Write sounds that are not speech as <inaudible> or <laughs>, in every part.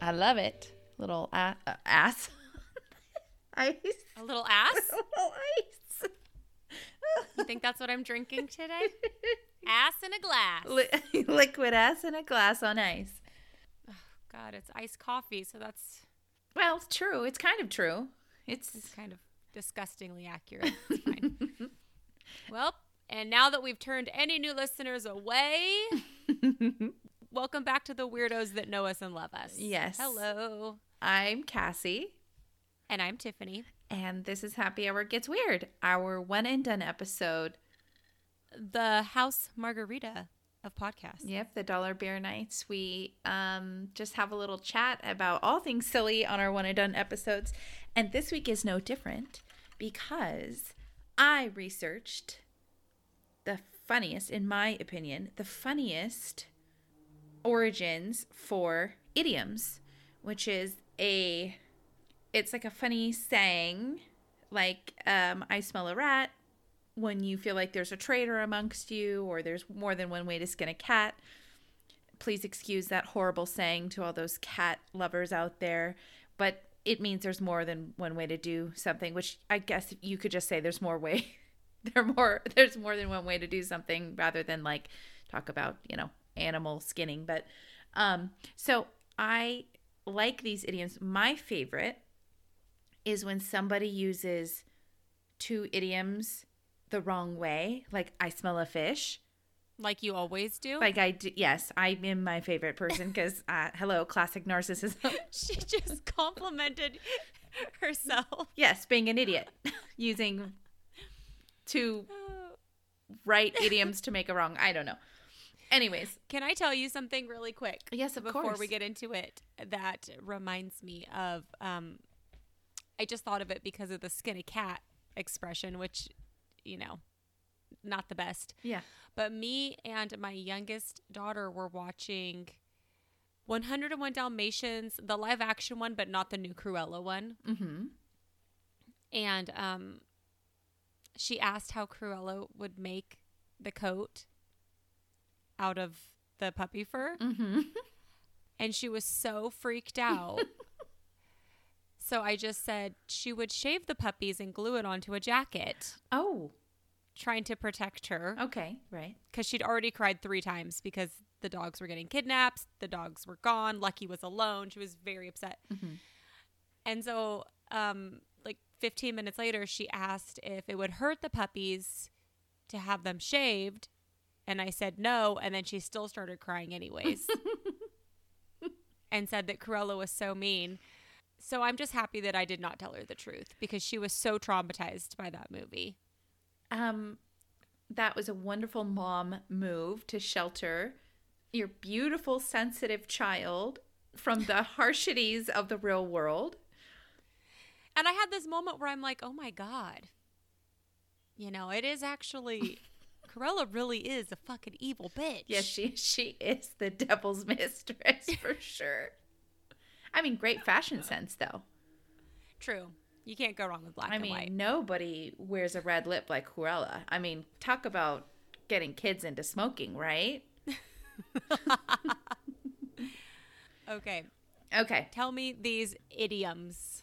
I love it. Little a- uh, ass. <laughs> ice. A little ass? <laughs> A little ice. You think that's what I'm drinking today? <laughs> ass in a glass. Li- liquid ass in a glass on ice. God, it's iced coffee, so that's Well, it's true. It's kind of true. It's it's kind of disgustingly accurate. It's fine. well, and now that we've turned any new listeners away, welcome back to the weirdos that know us and love us. Yes. Hello. I'm Cassie, And I'm Tiffany. and this is Happy Hour Gets Weird, our one and done episode. The house margarita of podcasts. Yep, the dollar beer nights. We um just have a little chat about all things silly on our one and done episodes. And this week is no different because I researched the funniest, in my opinion, the funniest origins for idioms, which is a it's like a funny saying like um I smell a rat when you feel like there's a traitor amongst you or there's more than one way to skin a cat. Please excuse that horrible saying to all those cat lovers out there, but it means there's more than one way to do something, which I guess you could just say there's more way <laughs> there more there's more than one way to do something rather than like talk about, you know, animal skinning, but um so I like these idioms. My favorite is when somebody uses two idioms the wrong way, like I smell a fish. Like you always do. Like I do, yes, I'm in my favorite person because uh, hello, classic narcissism. <laughs> she just complimented herself. yes, being an idiot, <laughs> using two right idioms to make a wrong. I don't know. Anyways, Can I tell you something really quick? yes, of before course. we get into it that reminds me of um I just thought of it because of the skinny cat expression which you know not the best yeah. but me and my youngest daughter were watching 101 Dalmatians the live action one but not the new Cruella one Mm-hmm. and um she asked how Cruella would make the coat out of the puppy fur Mm-hmm. and she was so freaked out. <laughs> so I just said she would shave the puppies and glue it onto a jacket, Oh, trying to protect her okay, right. because she'd already cried three times because the dogs were getting kidnapped, the dogs were gone, Lucky was alone. She was very upset. Mhm. And so, um, like 15 minutes later, she asked if it would hurt the puppies to have them shaved. And I said no. And then she still started crying, anyways, <laughs> and said that Cruella was so mean. So I'm just happy that I did not tell her the truth because she was so traumatized by that movie. Um, that was a wonderful mom move to shelter your beautiful, sensitive child from the <laughs> harshities of the real world. And I had this moment where I'm like, oh my God. You know, it is actually, Cruella really is a fucking evil bitch. Yes, she she is the devil's <laughs> mistress for <laughs> sure. I mean, great fashion sense though. True. You can't go wrong with black I and mean, white. nobody wears a red lip like Cruella. I mean, talk about getting kids into smoking, right? <laughs> Okay. Okay. Tell me these idioms.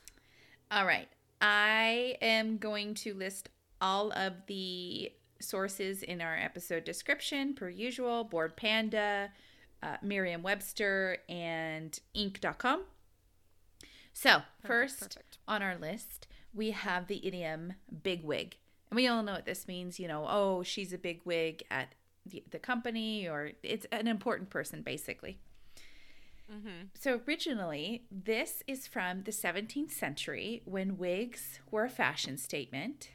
All right. I am going to list all of the sources in our episode description, per usual Bored Panda, uh, Merriam Webster, and Inc.com. So, first perfect. on our list, we have the idiom bigwig. And we all know what this means. You know, oh, she's a bigwig at the, the company, or it's an important person, basically. Mm-hmm. So originally, this is from the 17th century when wigs were a fashion statement.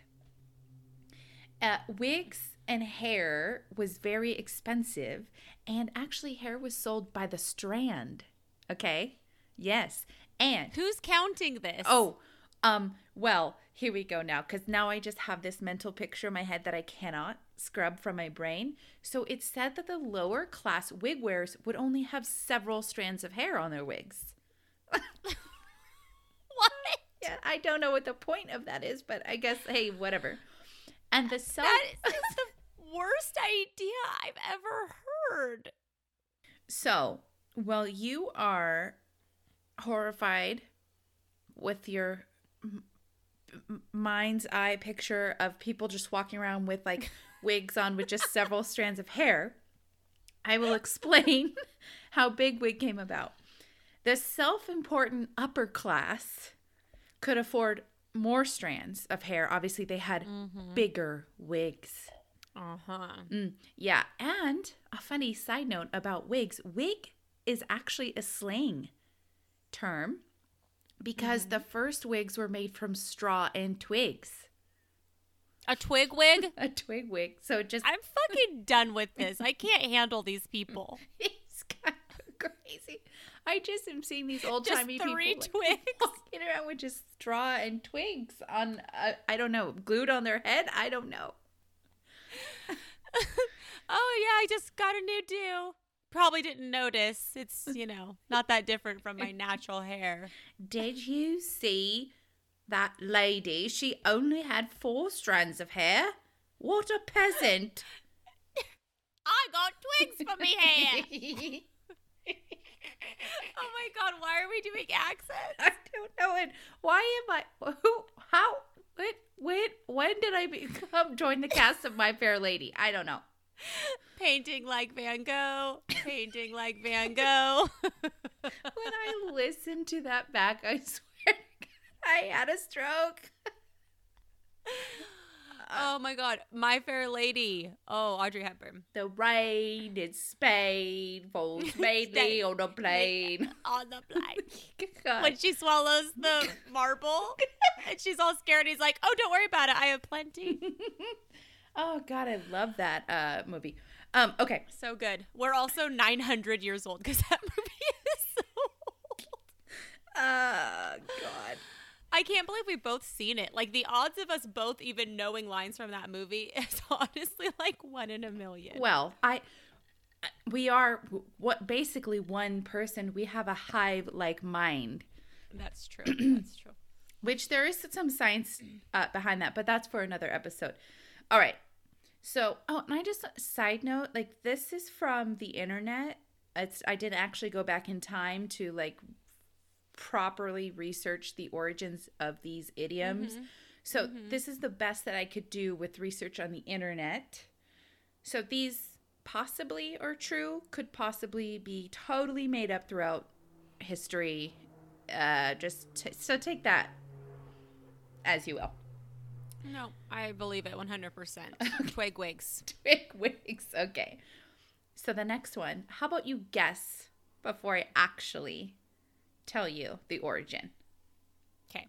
Uh, wigs and hair was very expensive, and actually, hair was sold by the strand. Okay, yes, and Who's counting this? oh, um, well, here we go now, because now I just have this mental picture in my head that I cannot scrub from my brain. So it said that the lower class wig wearers would only have several strands of hair on their wigs. <laughs> what? Yeah, I don't know what the point of that is, but I guess hey, whatever. And the self That is the worst idea I've ever heard. So, while you are horrified with your m- m- mind's eye picture of people just walking around with like <laughs> wigs on with just several strands of hair, I will explain <laughs> how Big Wig came about. The self important upper class could afford more strands of hair. Obviously, they had bigger wigs. Uh huh. Mm, yeah. And a funny side note about wigs wig is actually a slang term because the first wigs were made from straw and twigs. A twig wig? <laughs> A twig wig. So it just I'm fucking done with this. I can't handle these people. <laughs> it's kind of crazy. I just am seeing these old timey people like, twigs. <laughs> walking around with just straw and twigs on, uh, I don't know, glued on their head. I don't know. <laughs> Oh yeah, I just got a new do. Probably didn't notice. It's, you know, not that different from my natural hair. Did you see that lady? She only had four strands of hair. What a peasant. <laughs> I got twigs for me hair. Oh my god, why are we doing accents? I don't know it. Why am I? Who? How? When? When? When did I become join the cast of My Fair Lady? I don't know. Painting like Van Gogh. Painting like Van Gogh. <laughs> When I listened to that back, I swear I had a stroke. <laughs> oh my god, My Fair Lady. Oh, Audrey Hepburn. The rain in Spain falls mainly on the plain. On the plain. God. when she swallows the <laughs> marble and she's all scared. He's like, "Oh, don't worry about it. I have plenty." <laughs> Oh God, I love that uh, movie. Um, okay, so good. We're also 900 years old because that <laughs> movie is so old. uh, God, I can't believe we've both seen it. Like the odds of us both even knowing lines from that movie <laughs> is honestly like one in a million. Well, I we are what basically one person. We have a hive like mind, That's true. <clears throat> That's true. which there is some science uh, behind that, but that's for another episode. All right. So, oh, and I just side note, like this is from the internet. It's I didn't actually go back in time to like properly research the origins of these idioms. So, this is the best that I could do with research on the internet. So, these possibly are true, could possibly be totally made up throughout history. Uh, just t- so take that as you will. No, I believe it 100%. <laughs> Twig wigs. Twig wigs. Okay. So the next one. How about you guess before I actually tell you the origin? Okay.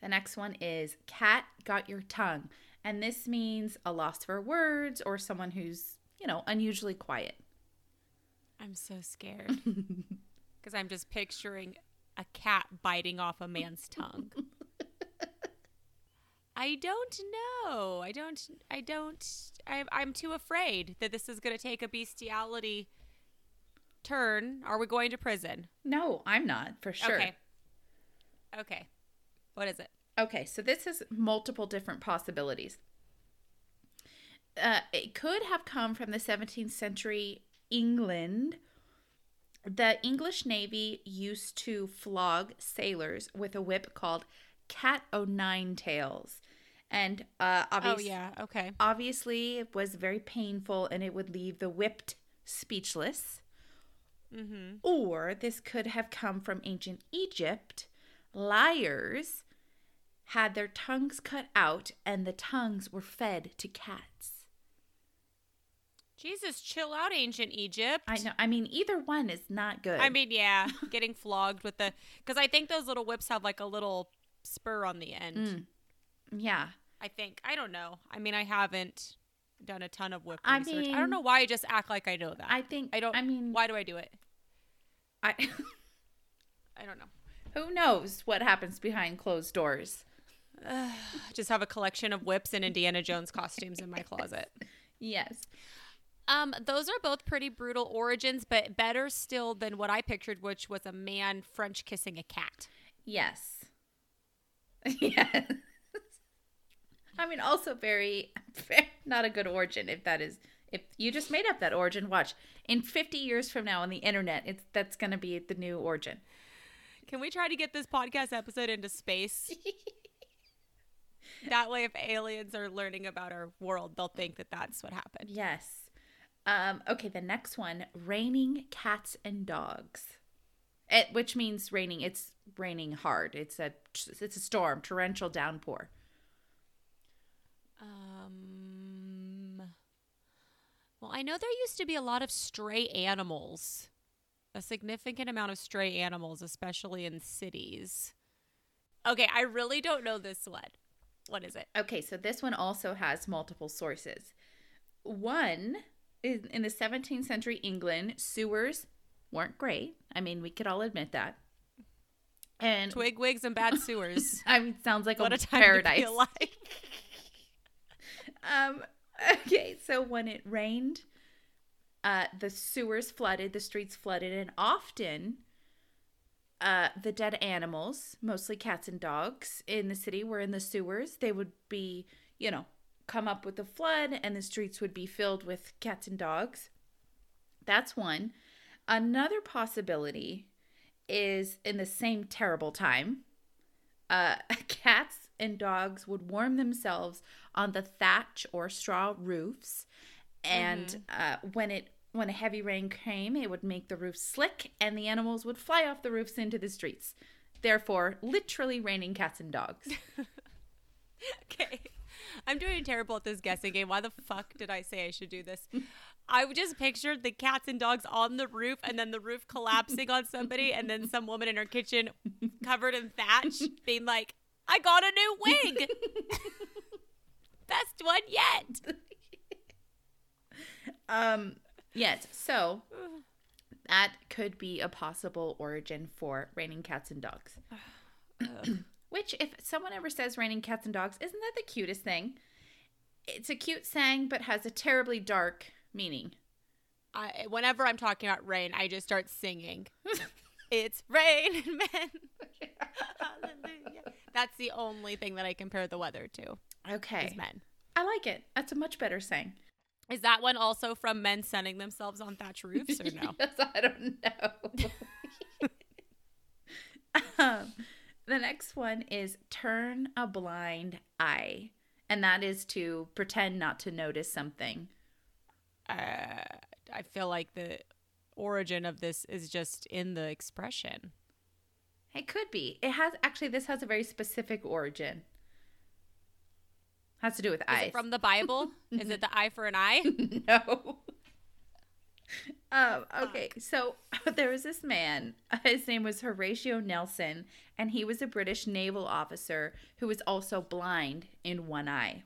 The next one is cat got your tongue. And this means a loss for words or someone who's, you know, unusually quiet. I'm so scared <laughs> because I'm just picturing a cat biting off a man's tongue. <laughs> I don't know. I don't. I don't. I'm, I'm too afraid that this is going to take a bestiality turn. Are we going to prison? No, I'm not for sure. Okay. Okay. What is it? Okay, so this is multiple different possibilities. Uh, it could have come from the 17th century England. The English Navy used to flog sailors with a whip called cat o' nine tails. And uh, Oh yeah. Okay. obviously, it was very painful and it would leave the whipped speechless. Mm-hmm. Or this could have come from ancient Egypt. Liars had their tongues cut out and the tongues were fed to cats. Jesus, chill out, ancient Egypt. I know. I mean, either one is not good. I mean, yeah, <laughs> getting flogged with the because I think those little whips have like a little spur on the end. Mm. yeah. I think I don't know. I mean, I haven't done a ton of whip I research. I don't know why I just act like I know that. I think. I don't. I mean, why do I do it? I, <laughs> I don't know. who knows what happens behind closed doors? I <sighs> just have a collection of whips and Indiana Jones costumes in my closet. Yes. Um, those are both pretty brutal origins, but better still than what I pictured, which was a man French kissing a cat. Yes. <laughs> yes. I mean, also very, <laughs> very not a good origin. If that is, if you just made up that origin, watch in fifty years from now on the internet, it's that's gonna be the new origin. Can we try to get this podcast episode into space? <laughs> that way, if aliens are learning about our world, they'll think that that's what happened. Yes. Um, okay, the next one raining cats and dogs. It, which means raining. It's raining hard. It's a it's a storm, torrential downpour. Um. Well, I know there used to be a lot of stray animals, a significant amount of stray animals, especially in cities. Okay, I really don't know this one. What is it? Okay, so this one also has multiple sources. One is in the 17th century England, sewers weren't great. I mean, we could all admit that. And Twig wigs and bad sewers. <laughs> I mean, sounds like what a, a paradise. to be alive. <laughs> Um, okay, so when it rained, uh, the sewers flooded, the streets flooded, and often uh, the dead animals, mostly cats and dogs in the city, were in the sewers. They would be, you know, come up with the flood, and the streets would be filled with cats and dogs. That's one. Another possibility is in the same terrible time, uh, <laughs> cats and dogs would warm themselves on the thatch or straw roofs, and uh, when it when a heavy rain came, it would make the roof slick, and the animals would fly off the roofs into the streets. Therefore, literally raining cats and dogs. <laughs> okay. I'm doing terrible at this guessing game. Why the fuck did I say I should do this? <laughs> I just pictured the cats and dogs on the roof and then the roof collapsing on somebody and then some woman in her kitchen covered in thatch <laughs> being like, I got a new wig. <laughs> Best one yet. <laughs> Um, yes. So that could be a possible origin for raining cats and dogs. <sighs> <clears throat> Which, if someone ever says raining cats and dogs, isn't that the cutest thing? It's a cute saying, but has a terribly dark meaning. I, whenever I'm talking about rain, I just start singing. <laughs> it's raining men. Hallelujah. That's the only thing that I compare the weather to Okay. is men. I like it. That's a much better saying. Is that one also from men sunning themselves on thatch roofs or <laughs> no? yes, I don't know. <laughs> um, the next one is turn a blind eye. And that is to pretend not to notice something. uh, I feel like the origin of this is just in the expression. It could be. It has actually this has a very specific origin. Has to do with Is eyes. it from the Bible? <laughs> is it the eye for an eye? <laughs> no. <laughs> Um, okay, so there was this man. His name was Horatio Nelson, and he was a British naval officer who was also blind in one eye.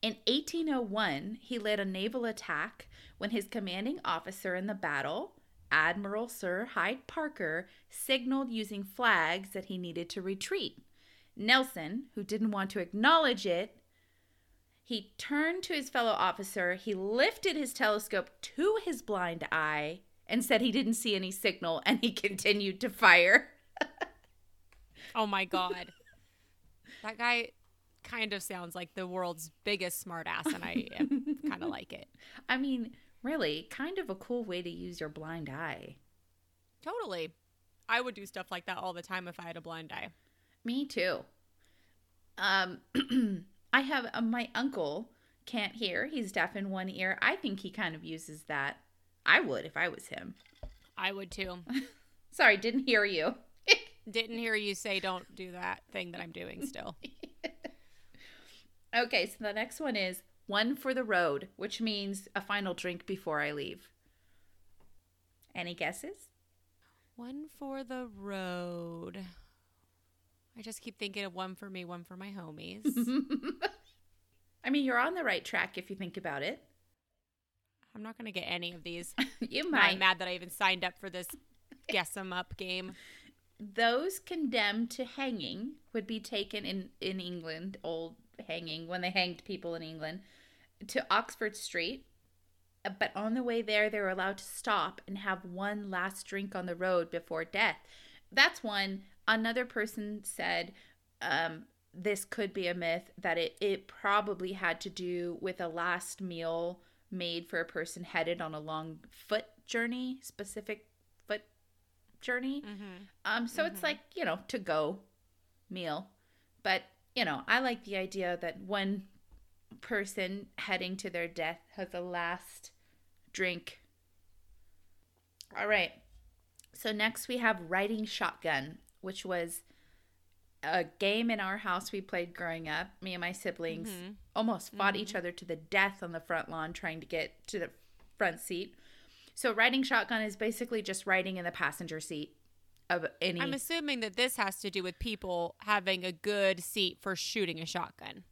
In 1801, he led a naval attack when his commanding officer in the battle, Admiral Sir Hyde Parker, signaled using flags that he needed to retreat. Nelson, who didn't want to acknowledge it, he turned to his fellow officer, he lifted his telescope to his blind eye, and said he didn't see any signal, and he <laughs> continued to fire. <laughs> Oh my god. that guy kind of sounds like the world's biggest smartass, and I kind of like it. <laughs> I mean, really, kind of a cool way to use your blind eye. Totally. I would do stuff like that all the time if I had a blind eye. Me too. Um, <clears throat> I have uh, my uncle can't hear. He's deaf in one ear. I think he kind of uses that. I would if I was him. I would too. <laughs> Sorry, didn't hear you. <laughs> Didn't hear you say don't do that thing that I'm doing still. <laughs> Okay, so the next one is one for the road, which means a final drink before I leave. Any guesses? One for the road. I just keep thinking of one for me, one for my homies. <laughs> I mean, you're on the right track if you think about it. I'm not going to get any of these. <laughs> You might. I'm mad that I even signed up for this <laughs> guess 'em up game. Those condemned to hanging would be taken in, in England, old hanging, when they hanged people in England, to Oxford Street. Uh, But on the way there, they were allowed to stop and have one last drink on the road before death. That's one. Another person said um, this could be a myth, that it, it probably had to do with a last meal made for a person headed on a long foot journey, specific foot journey. Mm-hmm. Um, so it's like, you know, to go meal. But, you know, I like the idea that one person heading to their death has a last drink. All right. So next we have riding shotgun, which was a game in our house we played growing up. Me and my siblings Mhm. almost fought each other to the death on the front lawn trying to get to the front seat. So riding shotgun is basically just riding in the passenger seat of any I'm assuming that this has to do with people having a good seat for shooting a shotgun.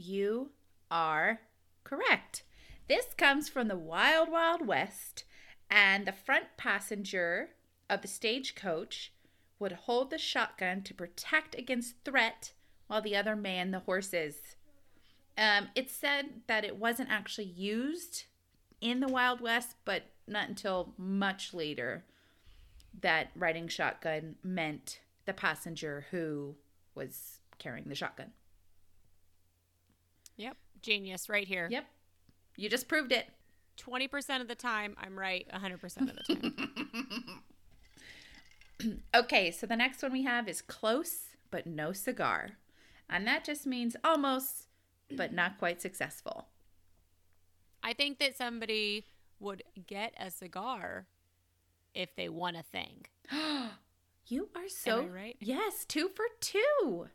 You are correct. This comes from the Wild Wild West, and the front passenger of the stagecoach would hold the shotgun to protect against threat while the other manned the horses. Um, it's said that it wasn't actually used in the Wild West, but not until much later that riding shotgun meant the passenger who was carrying the shotgun. Yep. Genius right here. Yep. You just proved it. 20% of the time, I'm right 100% of the time. <laughs> <clears throat> Okay, so the next one we have is close but no cigar. And that just means almost but not quite successful. I think that somebody would get a cigar if they won a thing. <gasps> You are so right? Yes, two for two.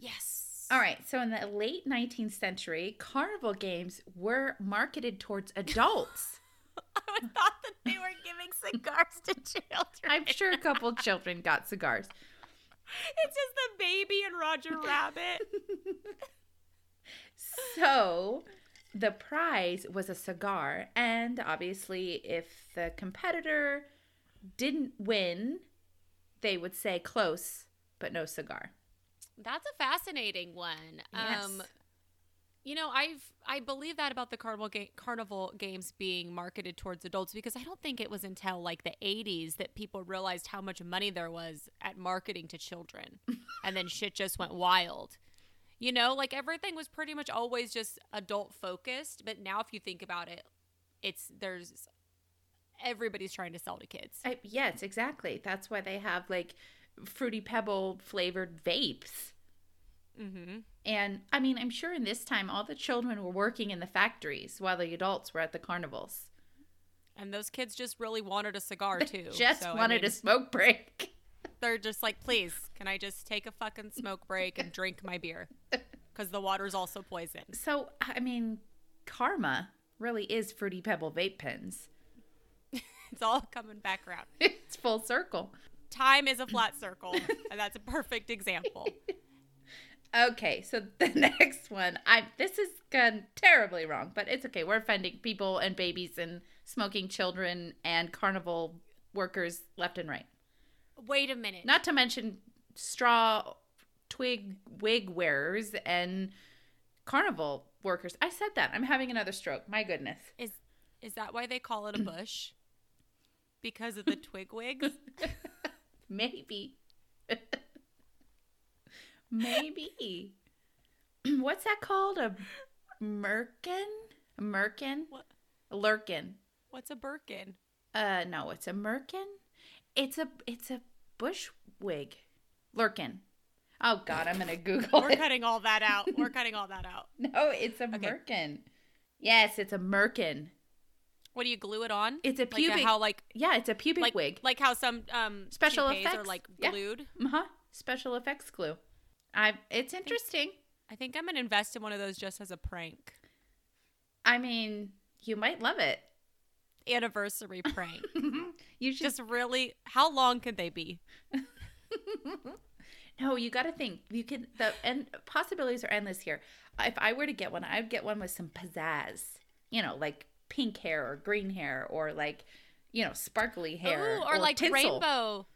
Yes. All right, so in the late 19th century, carnival games were marketed towards adults. <laughs> I would thought that they were giving cigars to children. I'm sure a couple children got cigars. It's just the baby and Roger Rabbit. <laughs> So the prize was a cigar, and obviously, if the competitor didn't win, they would say close but no cigar. That's a fascinating one. Yes. Um, you know, I've I believe that about the carnival ga- carnival games being marketed towards adults because I don't think it was until like the 80s that people realized how much money there was at marketing to children, <laughs> and then shit just went wild. You know, like everything was pretty much always just adult focused, but now if you think about it, it's there's everybody's trying to sell to kids. I, yes, exactly. That's why they have like fruity pebble flavored vapes. Mm-hmm. And I mean, I'm sure in this time all the children were working in the factories while the adults were at the carnivals. And those kids just really wanted a cigar <laughs> too. Just So, I wanted mean, a smoke break. <laughs> they're just like, please, can I just take a fucking smoke break and drink my beer? <laughs> Because the water's also poison. So, I mean, karma really is fruity pebble vape pens. It's all coming back around. It's full circle. Time is a flat <laughs> circle, and that's a perfect example. Okay, so <laughs> the next one, I this has gone terribly wrong, but it's okay. We're offending people and babies and smoking children and carnival workers left and right. Wait a minute. Not to mention straw twig wig wearers and carnival workers. I said that. I'm having another stroke. My goodness. Is is that why they call it a <clears throat> bush? Because of the twig wigs? <laughs> Maybe. Maybe. <clears throat> What's that called? A merkin? A merkin? What? A lurkin. What's a Birkin? Uh no, it's a merkin. It's a it's a bush wig. Lurkin. Oh god, I'm gonna Google We're it. cutting all that out. We're <laughs> cutting all that out. No, it's a Okay. merkin. Yes, it's a merkin. What do you glue it on? It's a pubic. Like pubic. how like yeah, it's a pubic like wig. like how some um Special toupees are effects? like Yeah. glued. Uh huh. Special effects glue. I. It's interesting. I think I'm gonna invest in one of those just as a prank. I mean, you might love it. Anniversary prank. <laughs> You should just really how long could they be? <laughs> No, you got to think. You can the and possibilities are endless here. If I were to get one, I'd get one with some pizzazz. You know, like pink hair or green hair or like you know sparkly hair Ooh, or, like tinsel. rainbow.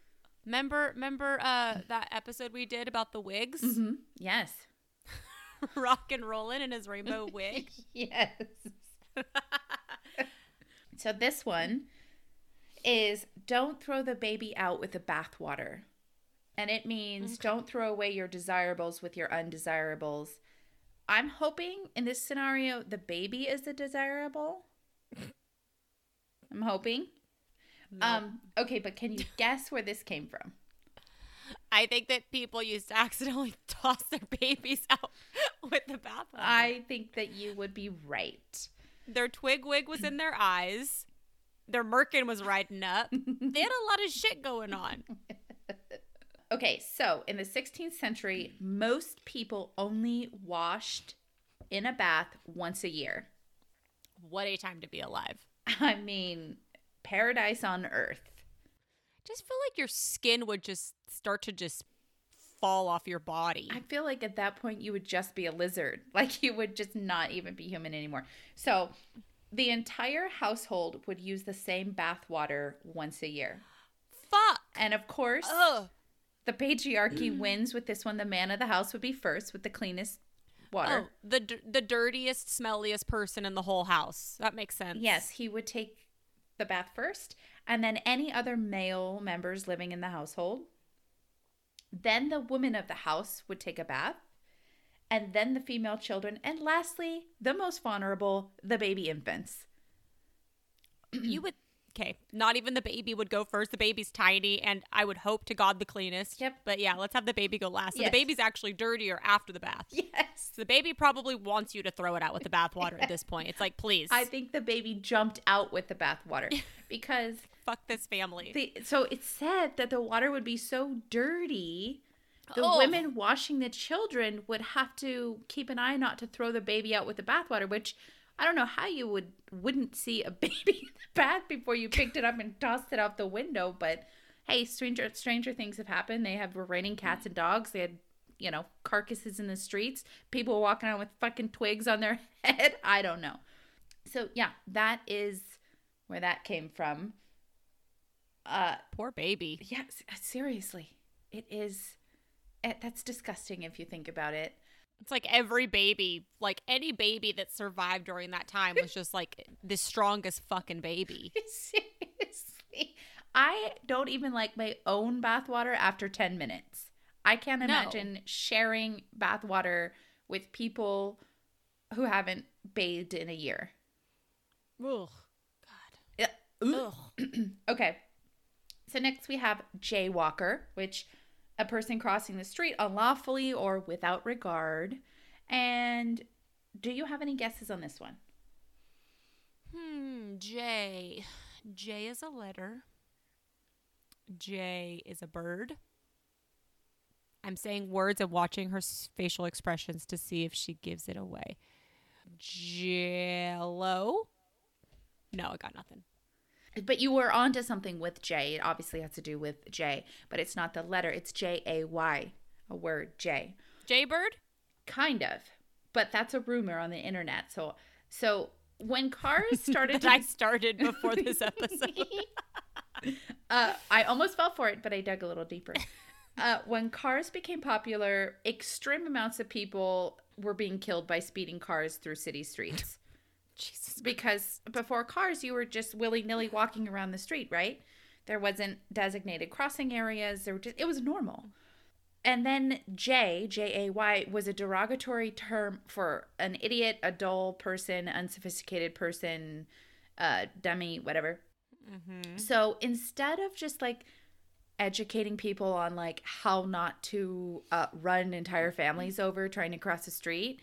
Remember remember uh that episode we did about the wigs? Mhm. Yes. <laughs> Rock and rollin' in his rainbow <laughs> wig. yes. <laughs> so this one is don't throw the baby out with the bathwater. And it means don't throw away your desirables with your undesirables. I'm hoping in this scenario the baby is the desirable. I'm hoping. Um, okay, but can you <laughs> guess where this came from? I think that people used to accidentally <laughs> toss their babies out <laughs> with the bathwater. I think that you would be right. Their twig wig was in their eyes. Their merkin was riding up. They had a lot of shit going on. Okay, so in the 16th century, most people only washed in a bath once a year. What a time to be alive. <laughs> I mean, paradise on earth. Just feel like your skin would just start to just fall off your body. I feel like at that point you would just be a lizard. <laughs> Like you would just not even be human anymore. So the entire household would use the same bath water once a year. Fuck. And of course, Ugh. the patriarchy mm. wins with this one. The man of the house would be first with the cleanest water. Oh, the d- the dirtiest, smelliest person in the whole house. That makes sense. Yes, he would take the bath first, and then any other male members living in the household. Then the woman of the house would take a bath, and then the female children, and lastly, the most vulnerable, the baby infants. you would. Okay, not even the baby would go first. The baby's tiny, and I would hope to God the cleanest. Yep. But yeah, let's have the baby go last. So Yes. the baby's actually dirtier after the bath. Yes. So the baby probably wants you to throw it out with the bathwater at this point. It's like, please, I think the baby jumped out with the bath water <laughs> because fuck this family. the so it said that the water would be so dirty the Oh. women washing the children would have to keep an eye not to throw the baby out with the bathwater which i don't know how you would wouldn't see a <laughs> baby in the bath before you picked it up and tossed it out the window but hey stranger stranger things have happened they have were raining cats and dogs they had you know carcasses in the streets people walking around with fucking twigs on their <laughs> head i don't know so yeah that is where that came from uh Poor baby. yeah, seriously. It is it, that's disgusting if you think about it. It's like every baby, like any baby that survived during that time was just like the strongest fucking baby. <laughs> seriously. I don't even like my own bathwater after 10 minutes. I can't No. imagine sharing bathwater with people who haven't bathed in a year. Ugh. God. Ugh. <clears throat> Okay. So next we have jaywalker, which a person crossing the street unlawfully or without regard. And do you have any guesses on this one? Hmm. J. J is a letter. J is a bird. I'm saying words and watching her facial expressions to see if she gives it away. Jello. No, I got nothing. But you were onto something with J. It obviously has to do with J, but it's not the letter. It's J A Y, a word J. Jaybird. Kind of. But that's a rumor on the internet. So so when cars <laughs> started that I started before this <laughs> episode. uh, I almost fell for it, but I dug a little deeper. Uh, when cars became popular, extreme amounts of people were being killed by speeding cars through city streets. Jesus. because before cars, you were just willy nilly walking around the street, right? There wasn't designated crossing areas. There were just it was normal. And then J, J A Y, was a derogatory term for an idiot, a dull person, unsophisticated person, uh, dummy, whatever. Mm-hmm. So instead of just like educating people on like how not to uh, run entire families over trying to cross the street,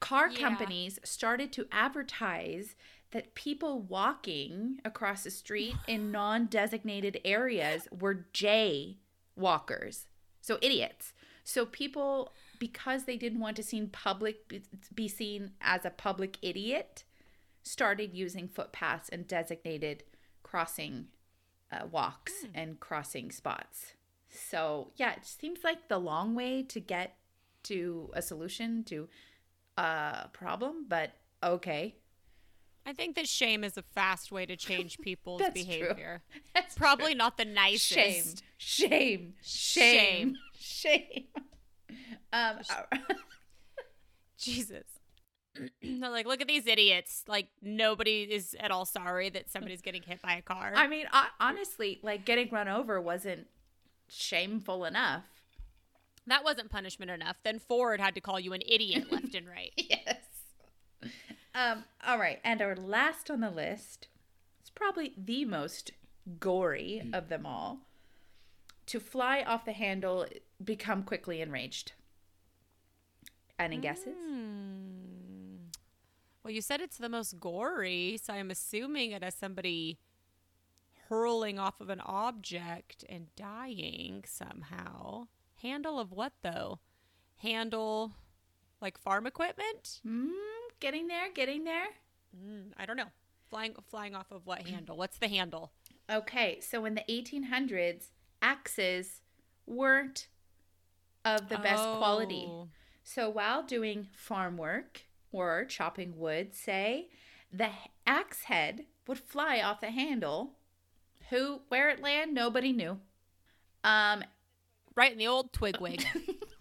car Yeah. companies started to advertise that people walking across the street <sighs> in non-designated areas were jay walkers so idiots so people because they didn't want to seem public be- seen as a public idiot started using footpaths and designated crossing uh, walks and crossing spots. So, yeah, it seems like the long way to get to a solution to a problem, but okay. I think that shame is a fast way to change <laughs> people's That's true. behavior. <laughs> That's Probably not the nicest. shame, shame, shame, shame. <laughs> Um, Jesus. They're <clears throat> like, look at these idiots. Like, nobody is at all sorry that somebody's getting hit by a car. I mean, I, honestly, like getting run over wasn't shameful enough. That wasn't punishment enough. Then Ford had to call you an idiot left and right. <laughs> yes. Um, all right, and our last on the list, it's probably the most gory of them all, to fly off the handle, become quickly enraged. Any guesses? Hmm. Well, you said it's the most gory, so I'm assuming it has somebody hurling off of an object and dying somehow. Handle of what though? Handle like farm equipment? Mm, getting there, getting there. Mm, I don't know. Flying flying off of what handle? What's the handle? Okay, so in the 1800s, axes weren't of the best quality. Oh. So while doing farm work or chopping wood, say, the axe head would fly off the handle. Who, where it land, nobody knew. Um, Right in the old twig wig,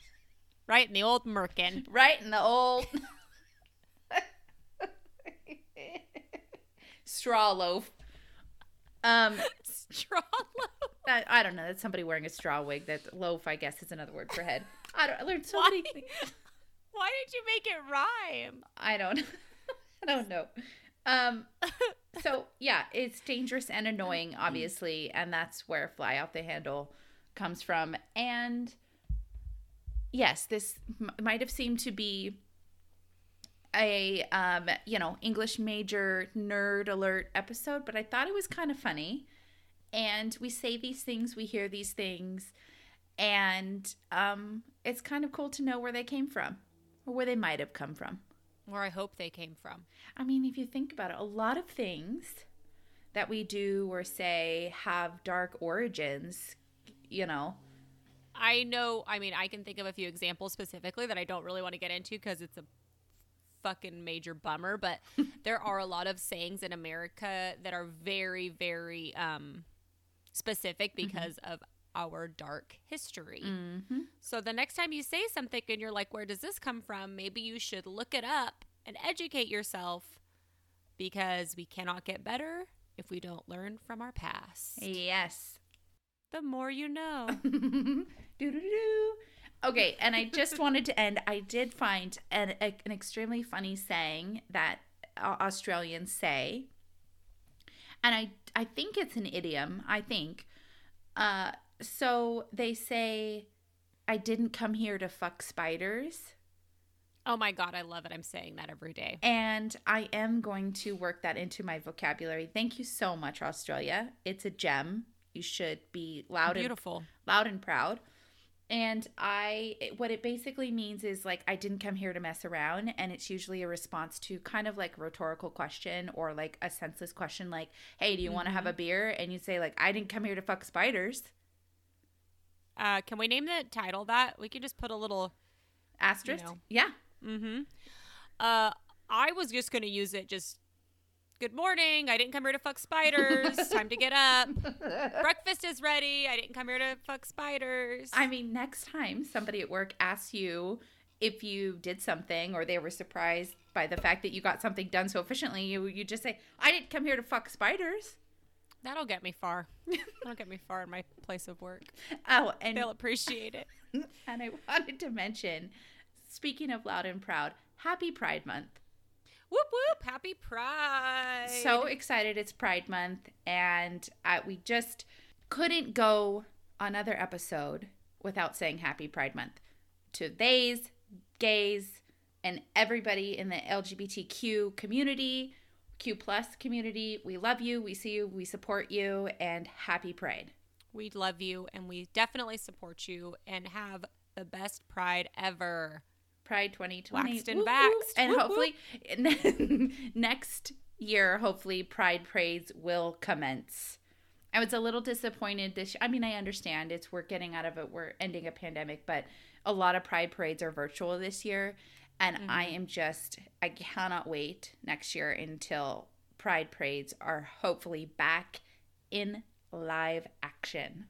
<laughs> right in the old merkin. right in the old <laughs> straw loaf. Um, <laughs> Straw loaf. I, I don't know. That's somebody wearing a straw wig. That loaf, I guess, is another word for head. I don't. I learned so Why? many things. Why did you make it rhyme? I don't. I don't know. Um. So yeah, it's dangerous and annoying, obviously, and that's where fly off the handle comes from. And yes, this m- might have seemed to be a um, you know English major nerd alert episode, but I thought it was kind of funny. And we say these things, we hear these things, and um, it's kind of cool to know where they came from or where they might have come from. Where I hope they came from. I mean, if you think about it, a lot of things that we do or say have dark origins, you know. I know, I mean, I can think of a few examples specifically that I don't really want to get into because it's a fucking major bummer, but <laughs> there are a lot of sayings in America that are very, very um, specific because of our dark history. Mm-hmm. So the next time you say something and you're like, where does this come from? Maybe you should look it up and educate yourself because we cannot get better if we don't learn from our past. Yes. The more you know. <laughs> Okay, and I just <laughs> wanted to end. I did find an, a, an extremely funny saying that uh, Australians say, and I I think it's an idiom. I think. Uh, so they say, "I didn't come here to fuck spiders." Oh my God, I love it. I'm saying that every day. And I am going to work that into my vocabulary. Thank you so much, Australia. It's a gem. You should be loud and Beautiful. loud and proud. And I, it- what it basically means is like, I didn't come here to mess around. And it's usually a response to kind of like rhetorical question or like a senseless question, like, hey, do you want to have a beer? And you say, like, I didn't come here to fuck spiders. Uh, can we name the title that? We could just put a little. Asterisk. know. Yeah. Mm-hmm. Uh, I was just gonna use it. Just good morning. I didn't come here to fuck spiders. Time to get up. <laughs> Breakfast is ready. I didn't come here to fuck spiders. I mean, next time somebody at work asks you if you did something or they were surprised by the fact that you got something done so efficiently, you you just say, "I didn't come here to fuck spiders." That'll get me far. <laughs> That'll get me far in my place of work. Oh, and They'll appreciate it. <laughs> and I wanted to mention, speaking of loud and proud, Happy Pride Month. Whoop whoop! Happy Pride. So excited it's Pride Month, and I, we just couldn't go another episode without saying Happy Pride Month to theys, gays, and everybody in the LGBTQ community, Q plus community. We love you, we see you, we support you, and Happy Pride. we love you, and we definitely support you, and have the best Pride ever. Pride 2020. Waxed and vaxxed. And Woo, woo. hopefully <laughs> next year, hopefully Pride parades will commence. I was a little disappointed this I mean, I understand it's we're getting out of it, we're ending a pandemic, but a lot of Pride parades are virtual this year. And I Mm-hmm. am just I cannot wait next year until Pride parades are hopefully back in live action.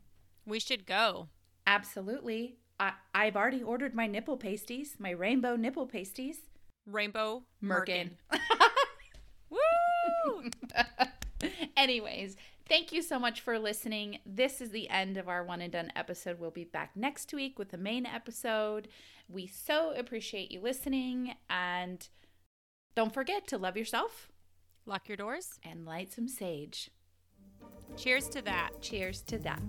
We should go. Absolutely. I, I've already ordered my nipple pasties, my rainbow nipple pasties. Rainbow Merkin. <laughs> Woo! <laughs> Anyways, thank you so much for listening. This is the end of our one and done episode. We'll be back next week with the main episode. We so appreciate you listening and don't forget to love yourself Lock your doors. and light some sage. Cheers to that. Cheers to that.